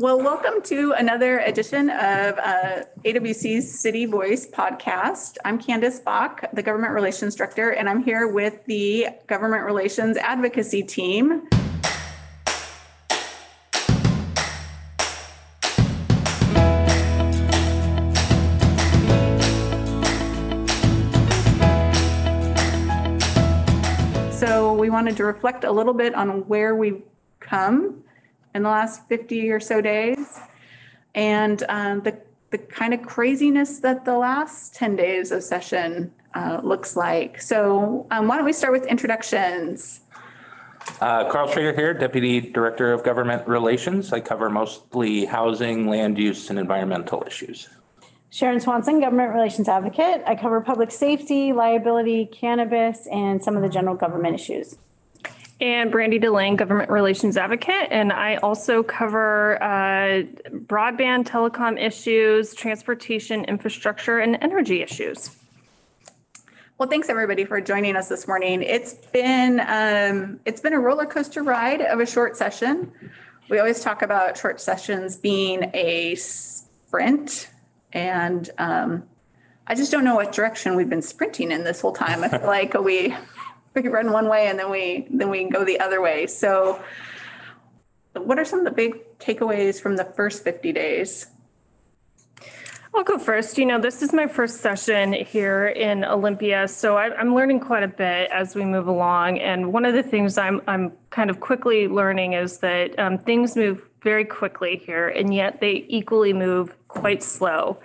Well, welcome to another edition of uh, AWC's City Voice podcast. I'm Candice Bock, the Government Relations Director, and I'm here with the Government Relations Advocacy Team. So we wanted to reflect a little bit on where we've come in the last 50 or so days and um, the, the kind of craziness that the last 10 days of session uh, looks like. So um, why don't we start with introductions? Uh, Carl Schroeder here, Deputy Director of Government Relations. I cover mostly housing, land use, and environmental issues. Sharon Swanson, Government Relations Advocate. I cover public safety, liability, cannabis, and some of the general government issues. And Brandy DeLange, Government Relations Advocate, and I also cover uh, broadband telecom issues, transportation infrastructure, and energy issues. Well, thanks everybody for joining us this morning. It's been um, it's been a roller coaster ride of a short session. We always talk about short sessions being a sprint, and um, I just don't know what direction we've been sprinting in this whole time. I feel like we we run one way and then we then we can go the other way. So, what are some of the big takeaways from the first 50 days? I'll go first. You know, this is my first session here in Olympia, so I, I'm learning quite a bit as we move along. And one of the things I'm I'm kind of quickly learning is that um, things move very quickly here, and yet they equally move quite slow.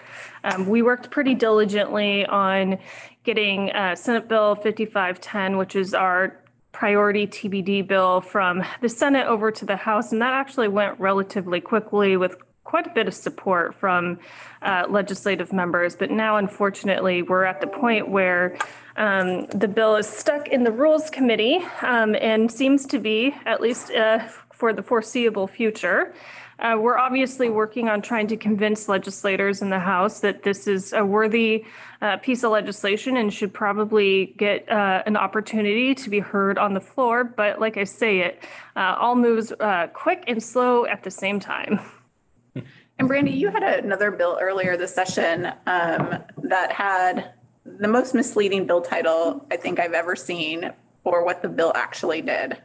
Um, we worked pretty diligently on getting uh, Senate Bill 5510, which is our priority TBD bill from the Senate over to the House, and that actually went relatively quickly with quite a bit of support from uh, legislative members. But now, unfortunately, we're at the point where um, the bill is stuck in the Rules Committee um, and seems to be, at least uh, for the foreseeable future. Uh, we're obviously working on trying to convince legislators in the House that this is a worthy uh, piece of legislation and should probably get uh, an opportunity to be heard on the floor. But like I say, it uh, all moves uh, quick and slow at the same time. And Brandy, you had another bill earlier this session um, that had the most misleading bill title I think I've ever seen for what the bill actually did.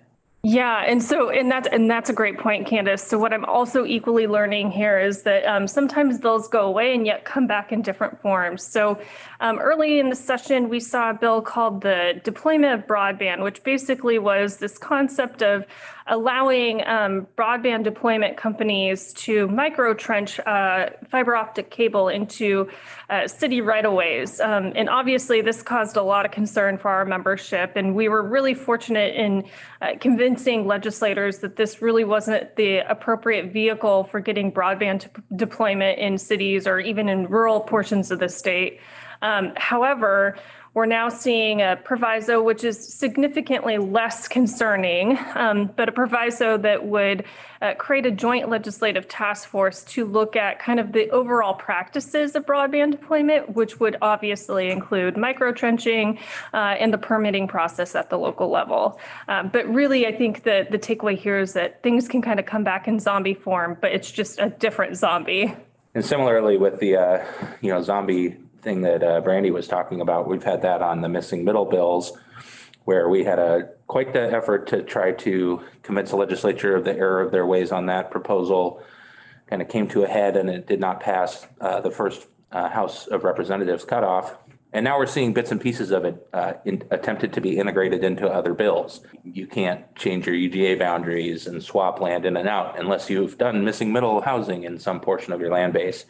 Yeah, and so and that's and that's a great point, Candice. So what I'm also equally learning here is that um, sometimes bills go away and yet come back in different forms. So um, early in the session, we saw a bill called the deployment of broadband, which basically was this concept of allowing um, broadband deployment companies to micro trench uh, fiber optic cable into uh, city right of ways. Um, and obviously, this caused a lot of concern for our membership. And we were really fortunate in uh, convincing legislators that this really wasn't the appropriate vehicle for getting broadband deployment in cities or even in rural portions of the state. Um, however, we're now seeing a proviso which is significantly less concerning, um, but a proviso that would uh, create a joint legislative task force to look at kind of the overall practices of broadband deployment, which would obviously include microtrenching uh, and the permitting process at the local level. Um, but really, I think that the takeaway here is that things can kind of come back in zombie form, but it's just a different zombie. And similarly with the, uh, you know, zombie thing that uh, Brandy was talking about, we've had that on the missing middle bills, where we had a quite the effort to try to convince the legislature of the error of their ways on that proposal. Kind of came to a head, and it did not pass uh, the first uh, House of Representatives cutoff. And now we're seeing bits and pieces of it uh, in, attempted to be integrated into other bills. You can't change your UGA boundaries and swap land in and out unless you've done missing middle housing in some portion of your land base.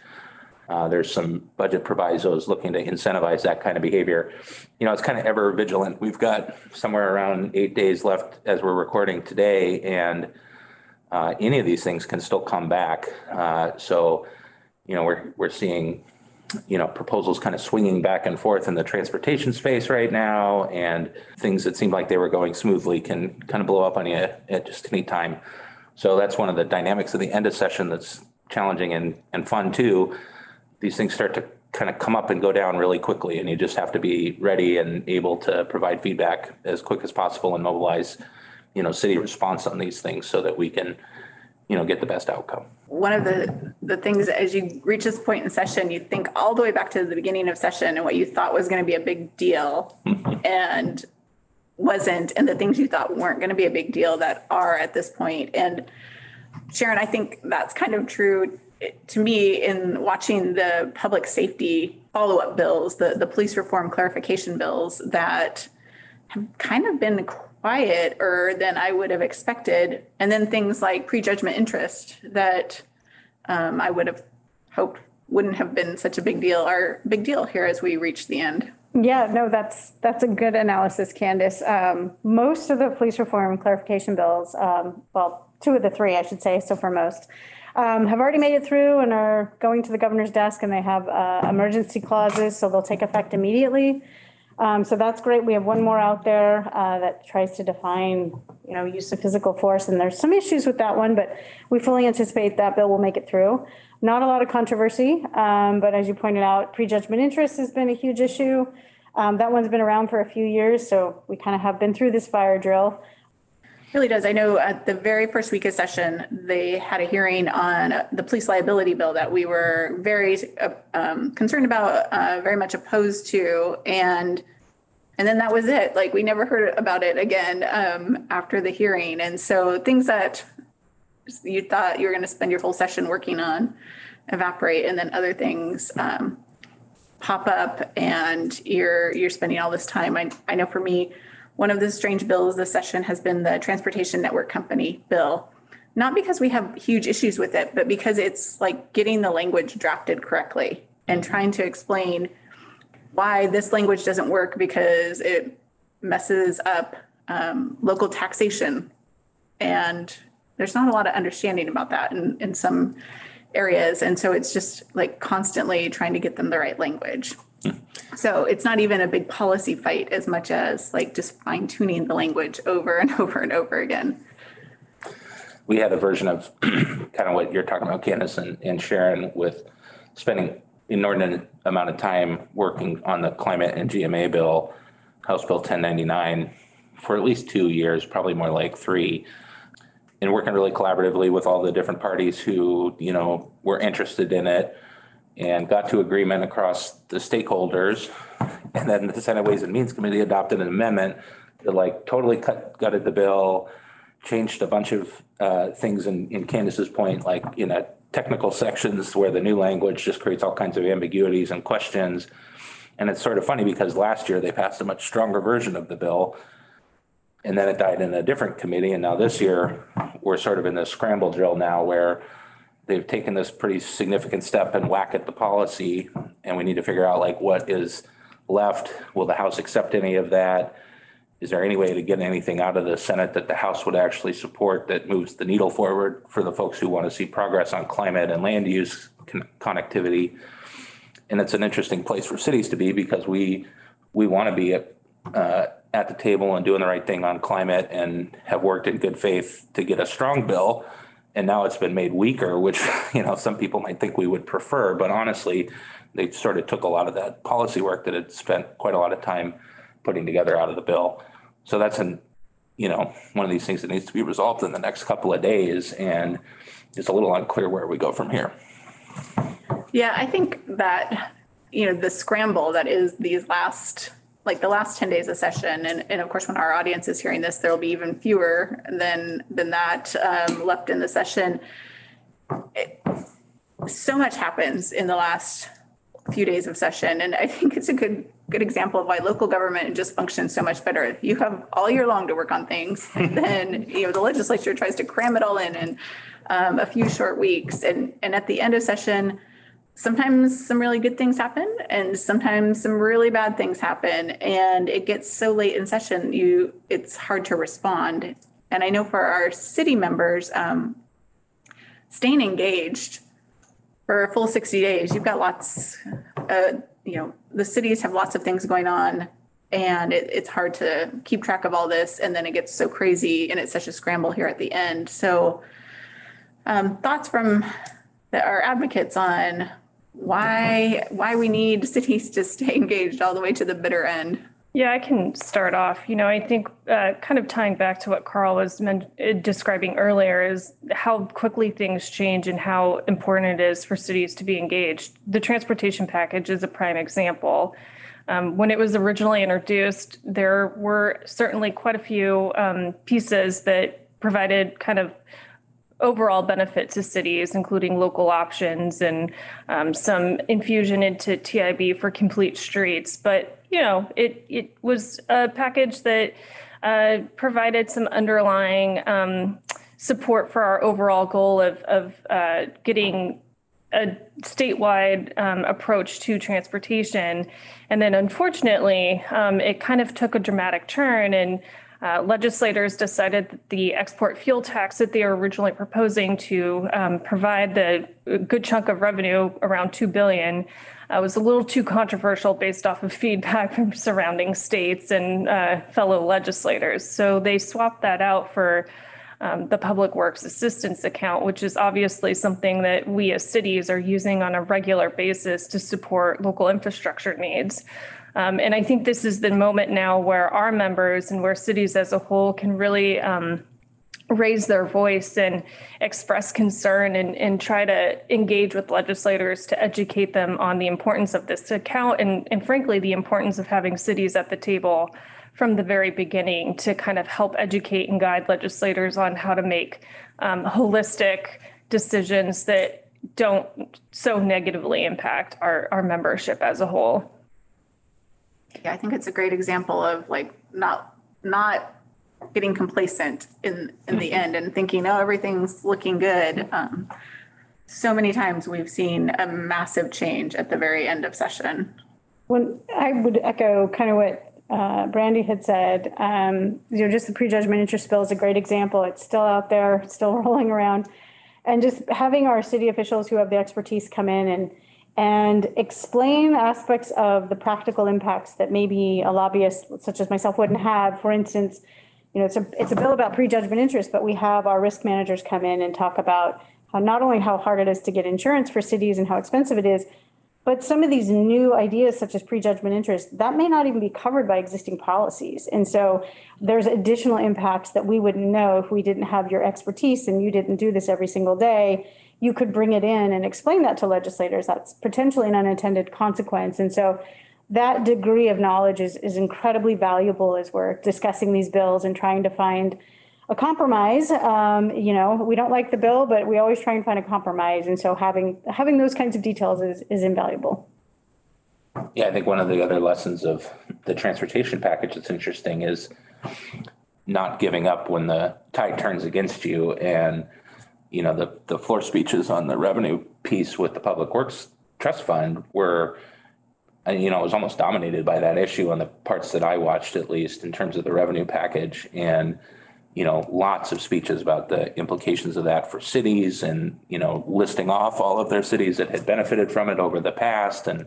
Uh, there's some budget provisos looking to incentivize that kind of behavior. You know, it's kind of ever vigilant. We've got somewhere around eight days left as we're recording today, and uh, any of these things can still come back. Uh, so, you know, we're we're seeing, you know, proposals kind of swinging back and forth in the transportation space right now, and things that seem like they were going smoothly can kind of blow up on you at just any time. So that's one of the dynamics of the end of session that's challenging and, and fun too these things start to kind of come up and go down really quickly and you just have to be ready and able to provide feedback as quick as possible and mobilize you know city response on these things so that we can you know, get the best outcome. one of the, the things as you reach this point in session, you think all the way back to the beginning of session and what you thought was going to be a big deal mm-hmm. and wasn't, and the things you thought weren't going to be a big deal that are at this point. And Sharon, I think that's kind of true to me in watching the public safety follow-up bills, the, the police reform clarification bills that have kind of been quieter than I would have expected. And then things like prejudgment interest that um, I would have hoped wouldn't have been such a big deal are big deal here as we reach the end. Yeah, no, that's, that's a good analysis, Candice. Um, most of the police reform clarification bills, um, well, two of the three, I should say, so for most, um, have already made it through and are going to the governor's desk and they have, uh, emergency clauses, so they'll take effect immediately. Um, so that's great. We have one more out there, uh, that tries to define, you know, use of physical force. And there's some issues with that one, but we fully anticipate that bill will make it through. Not a lot of controversy, um, but as you pointed out, prejudgment interest has been a huge issue. Um, that one's been around for a few years, so we kind of have been through this fire drill. Really does. I know at the very first week of session, they had a hearing on the police liability bill that we were very uh, um, concerned about, uh, very much opposed to. And, and then that was it. Like, we never heard about it again um, after the hearing. And so things that you thought you were going to spend your whole session working on evaporate and then other things um, pop up and you're, you're spending all this time. I, I know for me, one of the strange bills this session has been the Transportation Network Company bill. Not because we have huge issues with it, but because it's like getting the language drafted correctly and trying to explain why this language doesn't work because it messes up um, local taxation. And there's not a lot of understanding about that in, in some areas. And so it's just like constantly trying to get them the right language. So it's not even a big policy fight as much as like just fine tuning the language over and over and over again. we had a version of kind of what you're talking about, Candice and, and Sharon, with spending inordinate amount of time working on the climate and GMA bill, House Bill 1099, for at least two years, probably more like three. And working really collaboratively with all the different parties who, you know, were interested in it and got to agreement across the stakeholders. And then the Senate Ways and Means Committee adopted an amendment that like totally cut, gutted the bill, changed a bunch of uh, things in, in Candice's point, like in a technical sections where the new language just creates all kinds of ambiguities and questions. And it's sort of funny because last year they passed a much stronger version of the bill. And then it died in a different committee. And now this year, we're sort of in this scramble drill now where they've taken this pretty significant step and whack at the policy. And we need to figure out like what is left. Will the House accept any of that? Is there any way to get anything out of the Senate that the House would actually support that moves the needle forward for the folks who want to see progress on climate and land use con- connectivity? And it's an interesting place for cities to be because we, we want to be at, uh, at the table and doing the right thing on climate and have worked in good faith to get a strong bill. And now it's been made weaker, which, you know, some people might think we would prefer, but honestly, they sort of took a lot of that policy work that had spent quite a lot of time putting together out of the bill. So that's an, you know, one of these things that needs to be resolved in the next couple of days. And it's a little unclear where we go from here. Yeah, I think that, you know, the scramble that is these last, like the last 10 days of session, and, and of course, when our audience is hearing this, there'll be even fewer than, than that um, left in the session. It- So much happens in the last few days of session, and I think it's a good, good example of why local government just functions so much better. You have all year long to work on things, and then, you know, the legislature tries to cram it all in in um, a few short weeks, and, and at the end of session, sometimes some really good things happen and sometimes some really bad things happen. And it gets so late in session you it's hard to respond. And i know for our city members um, staying engaged for a full 60 days you've got lots uh, you know the cities have lots of things going on. And it, it's hard to keep track of all this. And then it gets so crazy and it's such a scramble here at the end. So um, thoughts from the, our advocates on why why we need cities to stay engaged all the way to the bitter end. Yeah, I can start off. You know, I think uh, kind of tying back to what Carl was men- uh, describing earlier is how quickly things change and how important it is for cities to be engaged. The transportation package is a prime example. Um, when it was originally introduced, there were certainly quite a few um, pieces that provided kind of overall benefit to cities, including local options and um, some infusion into TIB for complete streets. But, you know, it, it was a package that uh, provided some underlying um, support for our overall goal of, of uh, getting a statewide um, approach to transportation. And then unfortunately, um, it kind of took a dramatic turn and uh, legislators decided that the export fuel tax that they were originally proposing to um, provide the good chunk of revenue, around 2 billion, uh, was a little too controversial based off of feedback from surrounding states and uh, fellow legislators. So they swapped that out for um, the Public Works Assistance Account, which is obviously something that we as cities are using on a regular basis to support local infrastructure needs. Um, and I think this is the moment now where our members and where cities as a whole can really um, raise their voice and express concern and, and try to engage with legislators to educate them on the importance of this account and, and frankly, the importance of having cities at the table from the very beginning to kind of help educate and guide legislators on how to make um, holistic decisions that don't so negatively impact our, our membership as a whole. Yeah, I think it's a great example of like not, not getting complacent in, in the end and thinking, oh, everything's looking good. Um, So many times we've seen a massive change at the very end of session. When I would echo kind of what uh, Brandy had said, um, you know, just the prejudgment interest bill is a great example. It's still out there, still rolling around. And just having our city officials who have the expertise come in and, and explain aspects of the practical impacts that maybe a lobbyist such as myself wouldn't have. For instance, you know, it's a, it's a bill about prejudgment interest, but we have our risk managers come in and talk about how not only how hard it is to get insurance for cities and how expensive it is, but some of these new ideas such as prejudgment interest, that may not even be covered by existing policies. And so there's additional impacts that we wouldn't know if we didn't have your expertise and you didn't do this every single day. You could bring it in and explain that to legislators. That's potentially an unintended consequence. And so that degree of knowledge is, is incredibly valuable as we're discussing these bills and trying to find a compromise. Um, you know, we don't like the bill, but we always try and find a compromise. And so having, having those kinds of details is, is invaluable. Yeah, I think one of the other lessons of the transportation package that's interesting is not giving up when the tide turns against you. And, you know, the, the floor speeches on the revenue piece with the Public Works Trust Fund were, uh, you know, it was almost dominated by that issue on the parts that I watched, at least in terms of the revenue package. And, you know, lots of speeches about the implications of that for cities and, you know, listing off all of their cities that had benefited from it over the past. And,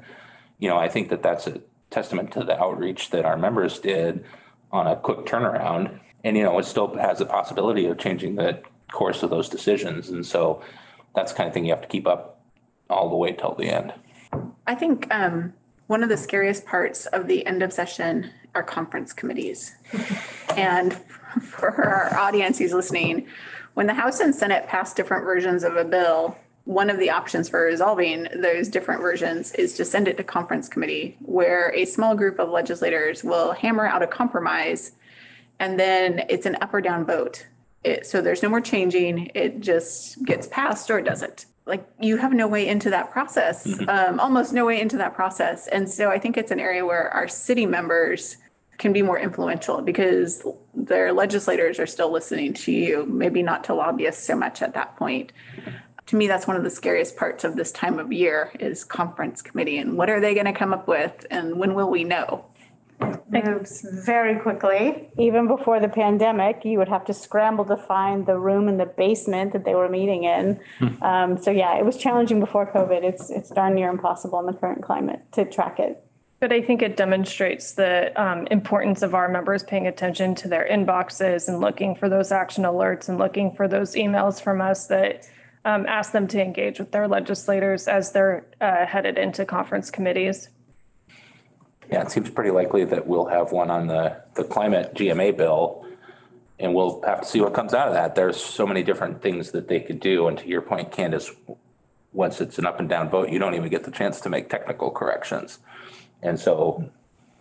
you know, I think that that's a testament to the outreach that our members did on a quick turnaround. And, you know, it still has a possibility of changing the course of those decisions. And so that's the kind of thing you have to keep up all the way till the end. I think um, one of the scariest parts of the end of session are conference committees. And for our audience who's listening, when the House and Senate pass different versions of a bill, one of the options for resolving those different versions is to send it to conference committee where a small group of legislators will hammer out a compromise and then it's an up or down vote. It, so there's no more changing. It just gets passed or it doesn't. Like you have no way into that process, um, almost no way into that process. And so I think it's an area where our city members can be more influential because their legislators are still listening to you, maybe not to lobbyists so much at that point. To me, that's one of the scariest parts of this time of year is conference committee and what are they going to come up with and when will we know? Moves very quickly. Even before the pandemic, you would have to scramble to find the room in the basement that they were meeting in. Um, so yeah, it was challenging before COVID. It's, it's darn near impossible in the current climate to track it. But I think it demonstrates the um, importance of our members paying attention to their inboxes and looking for those action alerts and looking for those emails from us that um, ask them to engage with their legislators as they're uh, headed into conference committees. Yeah, it seems pretty likely that we'll have one on the, the climate GMA bill. And we'll have to see what comes out of that. There's so many different things that they could do. And to your point, Candice, once it's an up and down vote, you don't even get the chance to make technical corrections. And so,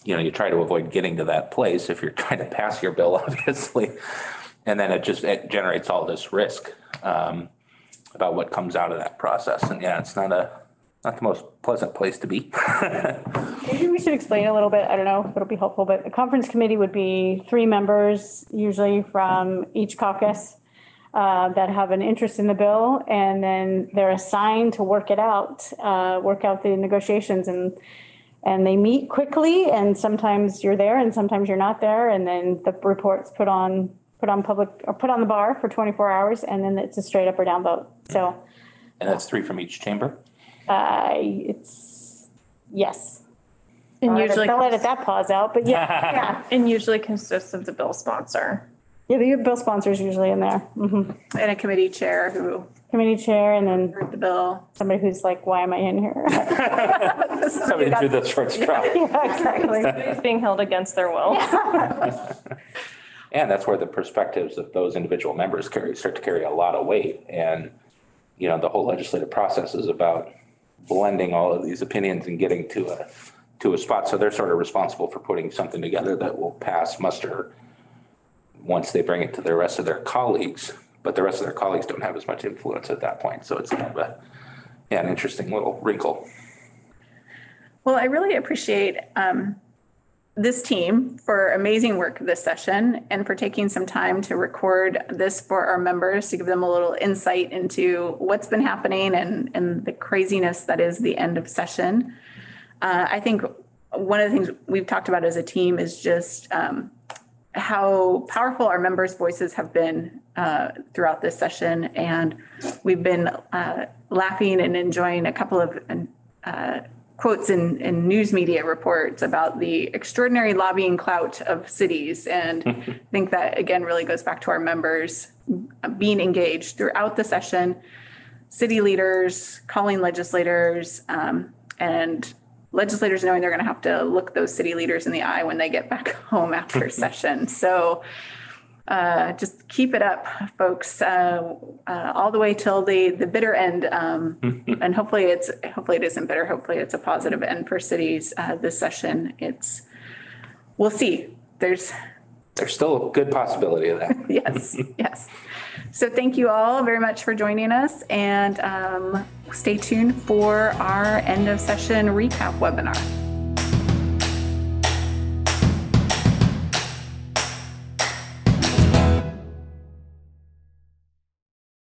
you know, you try to avoid getting to that place if you're trying to pass your bill, obviously. And then it just, it generates all this risk um, about what comes out of that process. And yeah, it's not a, not the most pleasant place to be. Maybe we should explain a little bit, I don't know if it'll be helpful, but the conference committee would be three members, usually from each caucus, uh, that have an interest in the bill, and then they're assigned to work it out, uh, work out the negotiations, and, and they meet quickly, and sometimes you're there, and sometimes you're not there, and then the report's put on, put on public, or put on the bar for 24 hours, and then it's a straight up or down vote. So, And that's three from each chamber. Uh, it's, yes. And I'll usually, I'll let that pause out, but yeah, yeah. and usually consists of the bill sponsor. Yeah, the bill sponsor's usually in there. Mhm. And a committee chair who Committee chair and then heard the bill. somebody who's like, why am I in here? Somebody threw the short straw. Yeah, exactly. It's being held against their will. And that's where the perspectives of those individual members carry, start to carry a lot of weight. And, you know, the whole legislative process is about blending all of these opinions and getting to a, to a spot. So they're sort of responsible for putting something together that will pass muster once they bring it to the rest of their colleagues, but the rest of their colleagues don't have as much influence at that point. So it's kind of a, yeah, an interesting little wrinkle. Well, I really appreciate um, this team for amazing work this session and for taking some time to record this for our members to give them a little insight into what's been happening and, and the craziness that is the end of session. Uh, I think one of the things we've talked about as a team is just um, how powerful our members' voices have been uh, throughout this session. And we've been uh, laughing and enjoying a couple of uh, quotes in, in news media reports about the extraordinary lobbying clout of cities. And I think that, again, really goes back to our members being engaged throughout the session, city leaders, calling legislators, um, and legislators knowing they're going to have to look those city leaders in the eye when they get back home after session. So uh, just keep it up, folks, uh, uh, all the way till the, the bitter end. Um, and hopefully it's, hopefully it isn't bitter. Hopefully it's a positive end for cities, uh, this session. It's, we'll see. There's, There's still a good possibility of that. yes, yes. So thank you all very much for joining us and, um, stay tuned for our end of session recap webinar.